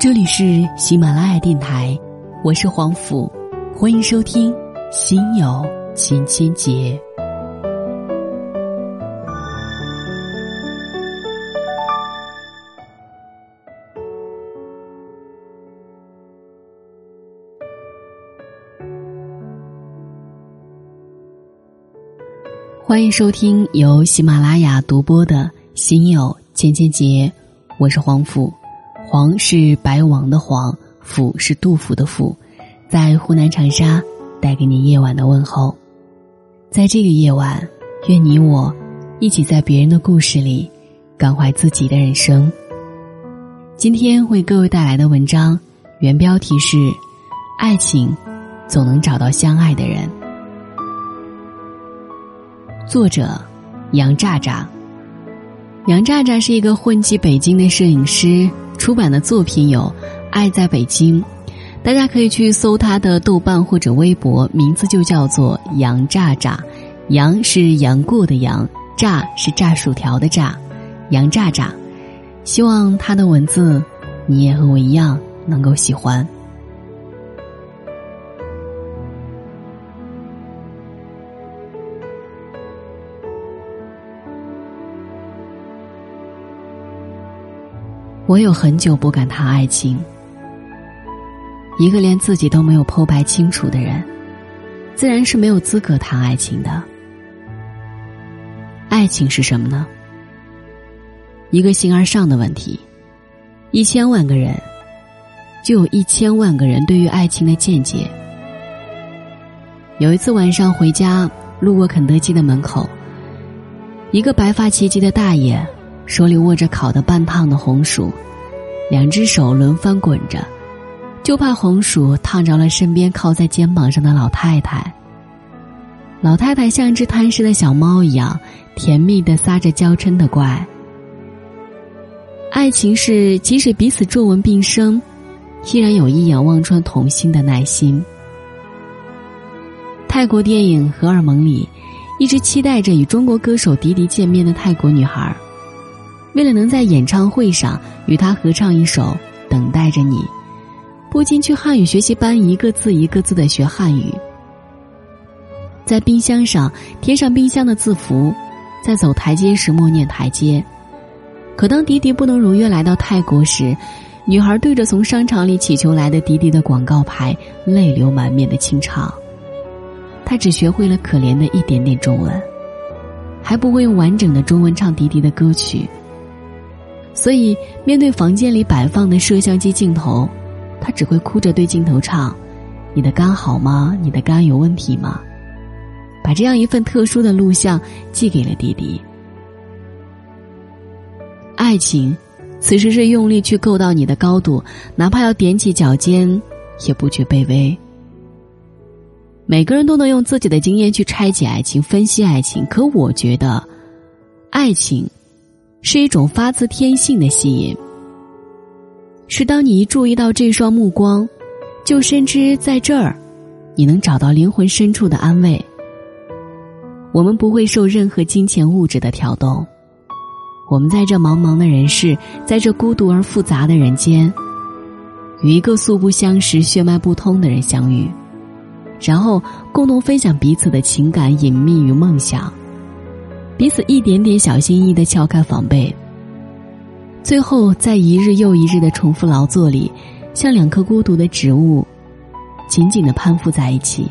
这里是喜马拉雅电台，我是黄甫，欢迎收听《心有千千结》。欢迎收听由喜马拉雅独播的《心有千千结》，我是黄甫。黄是白王的黄，甫是杜甫的甫，在湖南长沙带给你夜晚的问候。在这个夜晚，愿你我一起在别人的故事里感怀自己的人生。今天为各位带来的文章，原标题是《爱情总能找到相爱的人》，作者杨炸炸。杨炸炸是一个混迹北京的摄影师。出版的作品有《爱在北京》，大家可以去搜他的豆瓣或者微博，名字就叫做杨炸炸。杨是杨过的杨，炸是炸薯条的炸，杨炸炸。希望他的文字，你也和我一样能够喜欢。我有很久不敢谈爱情。一个连自己都没有剖白清楚的人，自然是没有资格谈爱情的。爱情是什么呢？一个形而上的问题。一千万个人，就有一千万个人对于爱情的见解。有一次晚上回家，路过肯德基的门口，一个白发齐齐的大爷。手里握着烤的半烫的红薯，两只手轮番滚着，就怕红薯烫着了身边靠在肩膀上的老太太。老太太像只贪食的小猫一样，甜蜜的撒着娇嗔的怪。爱情是即使彼此皱纹并生，依然有一眼望穿童心的耐心。泰国电影《荷尔蒙》里，一直期待着与中国歌手迪迪见面的泰国女孩。为了能在演唱会上与他合唱一首《等待着你》，不禁去汉语学习班一个字一个字的学汉语。在冰箱上贴上冰箱的字符，在走台阶时默念台阶。可当迪迪不能如约来到泰国时，女孩对着从商场里乞求来的迪迪的广告牌泪流满面的清唱。她只学会了可怜的一点点中文，还不会用完整的中文唱迪迪的歌曲。所以，面对房间里摆放的摄像机镜头，他只会哭着对镜头唱：“你的肝好吗？你的肝有问题吗？”把这样一份特殊的录像寄给了弟弟。爱情，此时是用力去够到你的高度，哪怕要踮起脚尖，也不觉卑微。每个人都能用自己的经验去拆解爱情、分析爱情，可我觉得，爱情。是一种发自天性的吸引，是当你一注意到这双目光，就深知在这儿，你能找到灵魂深处的安慰。我们不会受任何金钱物质的挑动，我们在这茫茫的人世，在这孤独而复杂的人间，与一个素不相识、血脉不通的人相遇，然后共同分享彼此的情感、隐秘与梦想。彼此一点点小心翼翼的撬开防备，最后在一日又一日的重复劳作里，像两棵孤独的植物，紧紧的攀附在一起。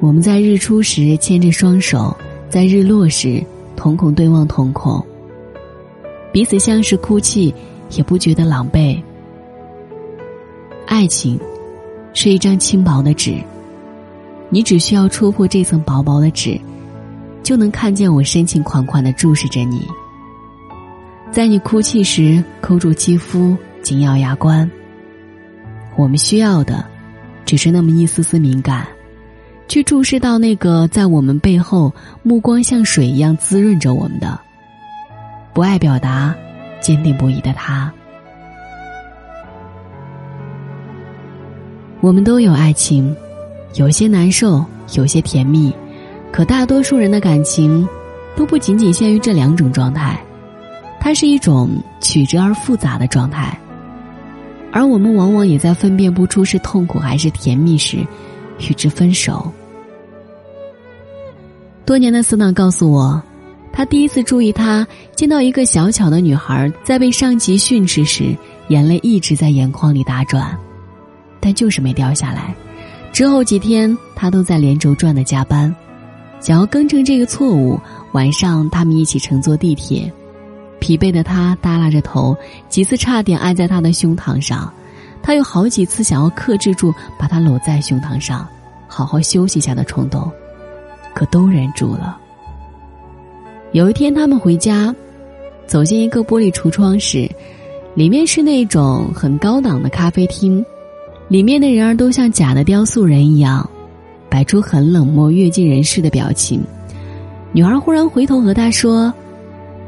我们在日出时牵着双手，在日落时瞳孔对望瞳孔，彼此像是哭泣，也不觉得狼狈。爱情，是一张轻薄的纸，你只需要戳破这层薄薄的纸。就能看见我深情款款的注视着你，在你哭泣时抠住肌肤，紧咬牙关。我们需要的，只是那么一丝丝敏感，去注视到那个在我们背后目光像水一样滋润着我们的，不爱表达，坚定不移的他。我们都有爱情，有些难受，有些甜蜜。可大多数人的感情，都不仅仅限于这两种状态，它是一种曲折而复杂的状态。而我们往往也在分辨不出是痛苦还是甜蜜时，与之分手。多年的死党告诉我，他第一次注意他见到一个小巧的女孩在被上级训斥时，眼泪一直在眼眶里打转，但就是没掉下来。之后几天，他都在连轴转的加班，想要更正这个错误。晚上，他们一起乘坐地铁，疲惫的他耷拉着头，几次差点挨在他的胸膛上，他有好几次想要克制住把他搂在胸膛上，好好休息下的冲动。可都忍住了。有一天，他们回家，走进一个玻璃橱窗时，里面是那种很高档的咖啡厅，里面的人儿都像假的雕塑人一样，摆出很冷漠、阅尽人世的表情。女孩忽然回头和他说：“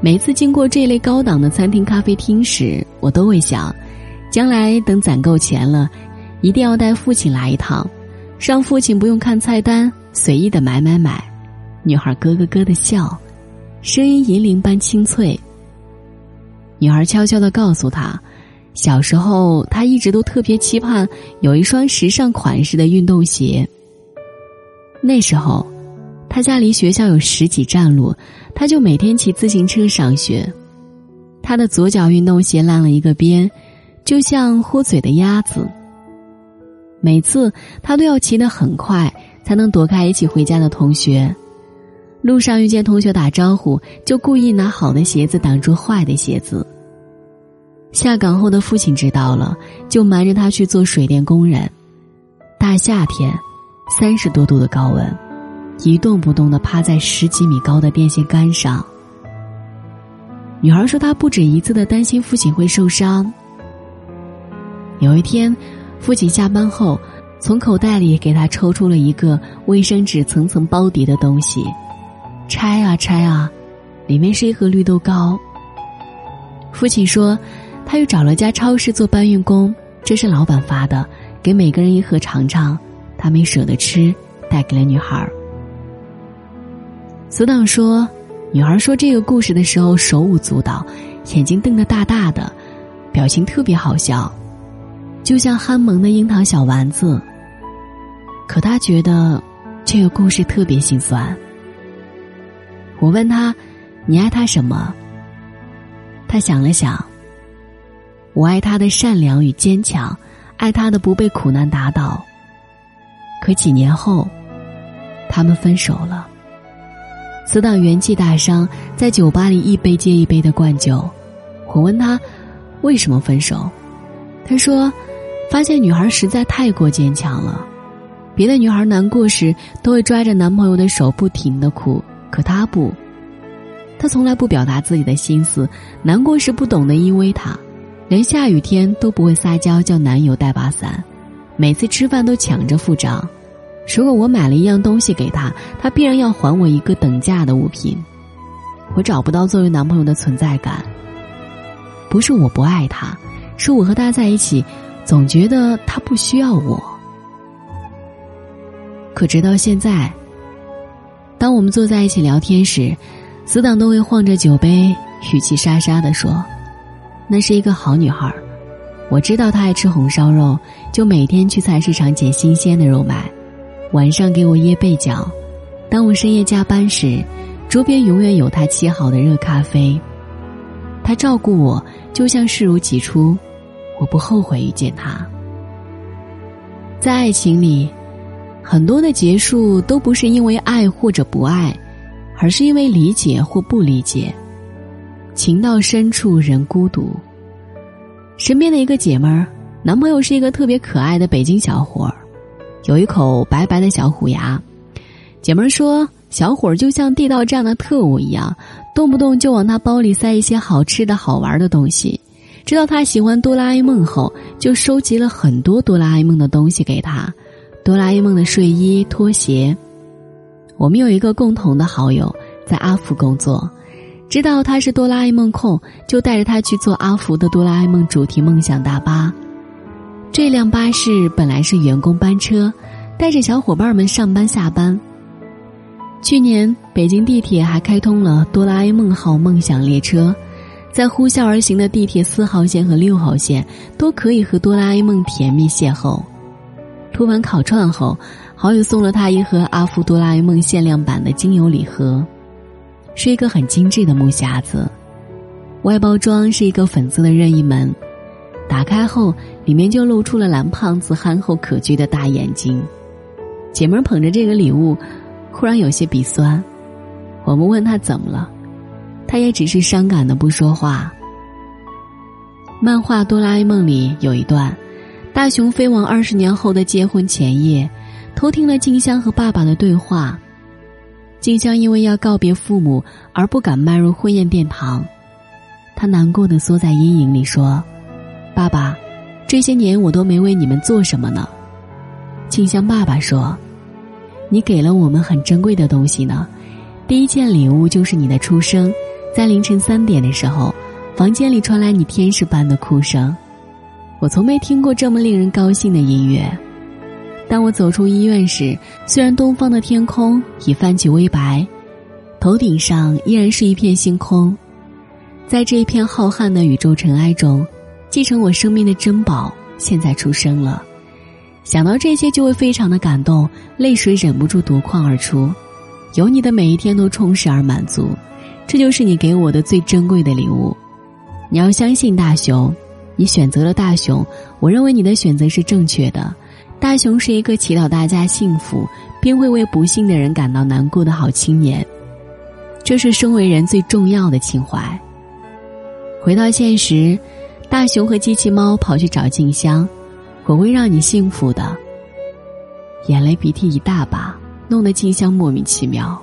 每次经过这类高档的餐厅、咖啡厅时，我都会想，将来等攒够钱了，一定要带父亲来一趟，让父亲不用看菜单。”随意的买买买，女孩咯咯咯的笑，声音银铃般清脆。女孩悄悄的告诉他，小时候她一直都特别期盼有一双时尚款式的运动鞋。那时候，他家离学校有十几站路，他就每天骑自行车上学。他的左脚运动鞋烂了一个边，就像豁嘴的鸭子。每次他都要骑得很快。才能躲开一起回家的同学，路上遇见同学打招呼，就故意拿好的鞋子挡住坏的鞋子。下岗后的父亲知道了，就瞒着他去做水电工人。大夏天，三十多度的高温，一动不动的趴在十几米高的电线杆上。女孩说，她不止一次的担心父亲会受伤。有一天，父亲下班后。从口袋里给他抽出了一个卫生纸层层包叠的东西，拆啊拆啊，里面是一盒绿豆糕。父亲说，他又找了家超市做搬运工，这是老板发的，给每个人一盒尝尝。他没舍得吃，带给了女孩。死党说，女孩说这个故事的时候手舞足蹈，眼睛瞪得大大的，表情特别好笑，就像憨萌的樱桃小丸子。可他觉得这个故事特别心酸。我问他：“你爱他什么？”他想了想：“我爱他的善良与坚强，爱他的不被苦难打倒。”可几年后，他们分手了。死党元气大伤，在酒吧里一杯接一杯的灌酒。我问他为什么分手，他说：“发现女孩实在太过坚强了。”别的女孩难过时都会抓着男朋友的手不停的哭，可她不，她从来不表达自己的心思。难过时不懂得依偎他，连下雨天都不会撒娇叫男友带把伞，每次吃饭都抢着付账。如果我买了一样东西给他，他必然要还我一个等价的物品。我找不到作为男朋友的存在感。不是我不爱他，是我和他在一起，总觉得他不需要我。可直到现在，当我们坐在一起聊天时，死党都会晃着酒杯，语气沙沙的说：“那是一个好女孩我知道他爱吃红烧肉，就每天去菜市场捡新鲜的肉买，晚上给我掖被角。当我深夜加班时，桌边永远有他沏好的热咖啡。他照顾我，就像视如己出，我不后悔遇见他。在爱情里。”很多的结束都不是因为爱或者不爱，而是因为理解或不理解。情到深处人孤独。身边的一个姐们儿，男朋友是一个特别可爱的北京小伙儿，有一口白白的小虎牙。姐们儿说，小伙儿就像地道战的特务一样，动不动就往他包里塞一些好吃的好玩的东西。知道他喜欢哆啦 A 梦后，就收集了很多哆啦 A 梦的东西给他。哆啦 A 梦的睡衣、拖鞋。我们有一个共同的好友，在阿福工作，知道他是哆啦 A 梦控，就带着他去坐阿福的哆啦 A 梦主题梦想大巴。这辆巴士本来是员工班车，带着小伙伴们上班下班。去年北京地铁还开通了哆啦 A 梦号梦想列车，在呼啸而行的地铁四号线和六号线，都可以和哆啦 A 梦甜蜜邂逅。涂完烤串后，好友送了他一盒阿福哆啦 A 梦限量版的精油礼盒，是一个很精致的木匣子，外包装是一个粉色的任意门，打开后里面就露出了蓝胖子憨厚可掬的大眼睛。姐们儿捧着这个礼物，忽然有些鼻酸。我们问他怎么了。他也只是伤感的不说话。漫画《哆啦 A 梦》里有一段，大雄飞往二十年后的结婚前夜，偷听了静香和爸爸的对话。静香因为要告别父母而不敢迈入婚宴殿堂，他难过的缩在阴影里说：“爸爸，这些年我都没为你们做什么呢。”静香爸爸说：“你给了我们很珍贵的东西呢，第一件礼物就是你的出生。”在凌晨三点的时候，房间里传来你天使般的哭声。我从没听过这么令人高兴的音乐。当我走出医院时，虽然东方的天空已泛起微白，头顶上依然是一片星空。在这一片浩瀚的宇宙尘埃中，继承我生命的珍宝现在出生了。想到这些，就会非常的感动，泪水忍不住夺眶而出。有你的每一天都充实而满足。这就是你给我的最珍贵的礼物，你要相信大雄，你选择了大雄，我认为你的选择是正确的。大雄是一个祈祷大家幸福，并会为不幸的人感到难过的好青年，这是身为人最重要的情怀。回到现实，大雄和机器猫跑去找静香，我会让你幸福的。眼泪鼻涕一大把，弄得静香莫名其妙。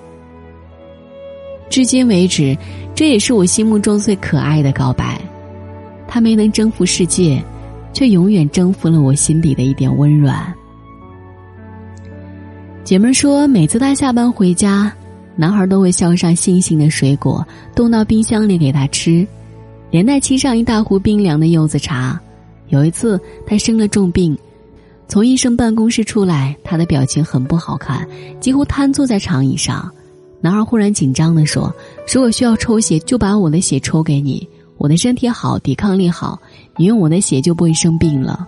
至今为止，这也是我心目中最可爱的告白。他没能征服世界，却永远征服了我心底的一点温软。姐妹说，每次她下班回家，男孩都会削上新鲜的水果，冻到冰箱里给她吃，连带沏上一大壶冰凉的柚子茶。有一次，她生了重病，从医生办公室出来，她的表情很不好看，几乎瘫坐在长椅上。男孩忽然紧张的说：“如果需要抽血，就把我的血抽给你。我的身体好，抵抗力好，你用我的血就不会生病了。”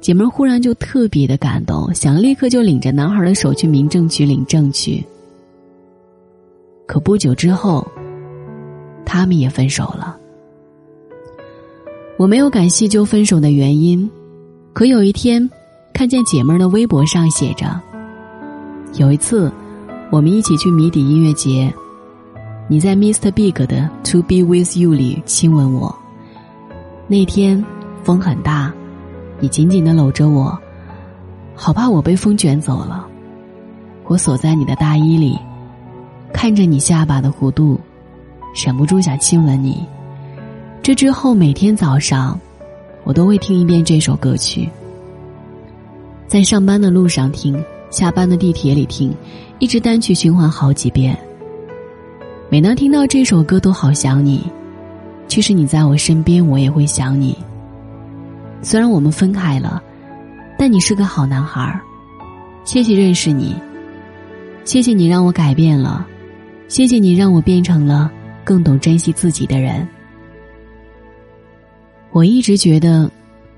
姐妹忽然就特别的感动，想立刻就领着男孩的手去民政局领证去。可不久之后，他们也分手了。我没有敢细究分手的原因，可有一天，看见姐妹的微博上写着：“有一次。”我们一起去谜底音乐节，你在 Mr. Big 的《To Be With You》里亲吻我。那天风很大，你紧紧的搂着我，好怕我被风卷走了。我锁在你的大衣里，看着你下巴的弧度，忍不住想亲吻你。这之后每天早上，我都会听一遍这首歌曲，在上班的路上听。下班的地铁里听，一直单曲循环好几遍。每当听到这首歌，都好想你。其实你在我身边，我也会想你。虽然我们分开了，但你是个好男孩儿。谢谢认识你，谢谢你让我改变了，谢谢你让我变成了更懂珍惜自己的人。我一直觉得，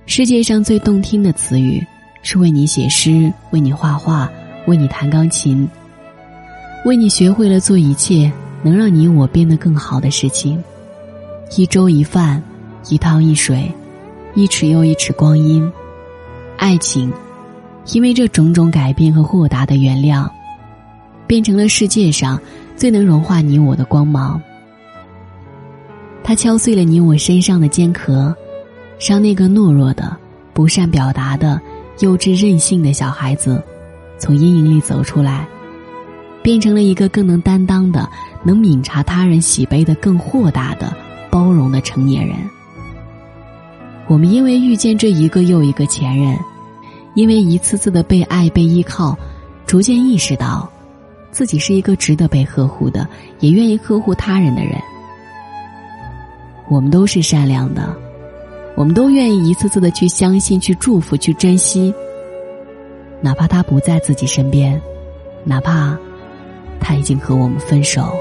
世界上最动听的词语。是为你写诗，为你画画，为你弹钢琴，为你学会了做一切能让你我变得更好的事情。一粥一饭，一汤一水，一尺又一尺光阴。爱情，因为这种种改变和豁达的原谅，变成了世界上最能融化你我的光芒。它敲碎了你我身上的坚壳，让那个懦弱的、不善表达的。幼稚任性的小孩子，从阴影里走出来，变成了一个更能担当的、能敏察他人喜悲的、更豁达的、包容的成年人。我们因为遇见这一个又一个前任，因为一次次的被爱、被依靠，逐渐意识到，自己是一个值得被呵护的，也愿意呵护他人的人。我们都是善良的。我们都愿意一次次的去相信、去祝福、去珍惜，哪怕他不在自己身边，哪怕他已经和我们分手。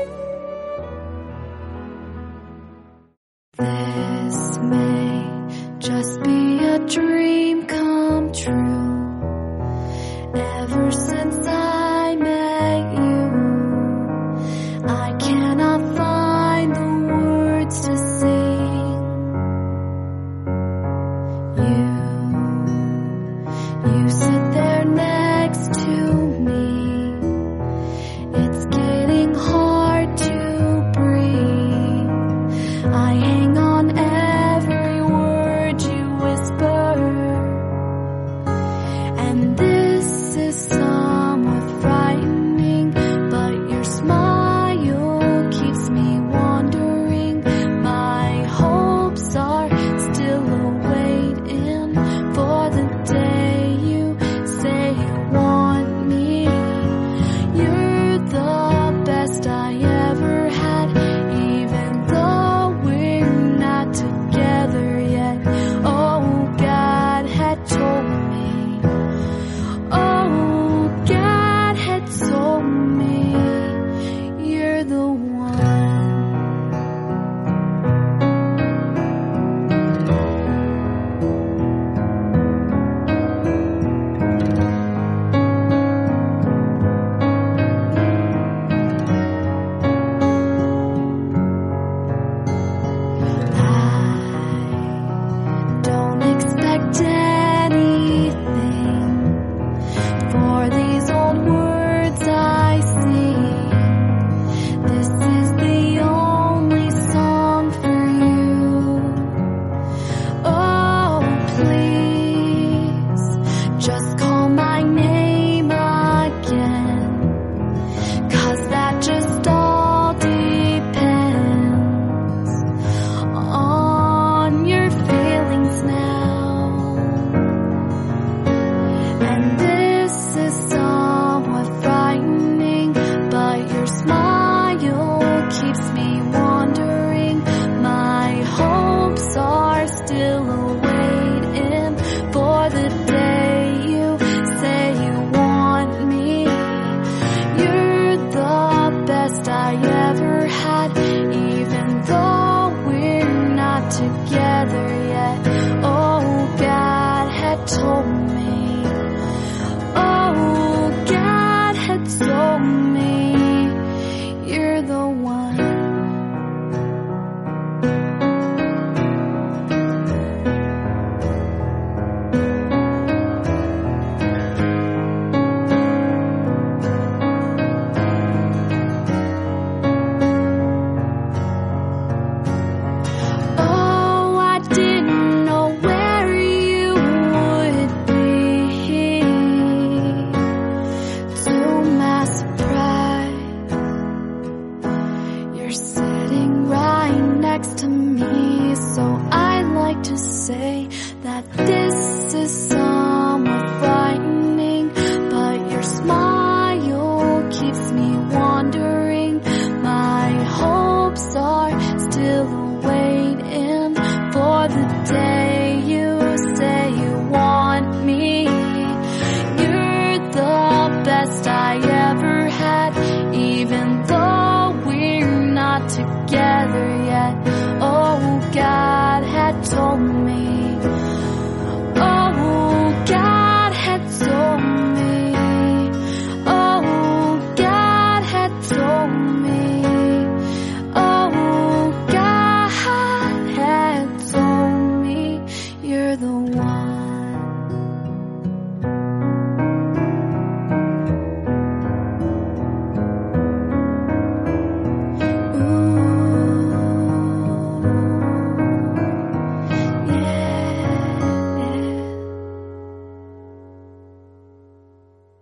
Say that this is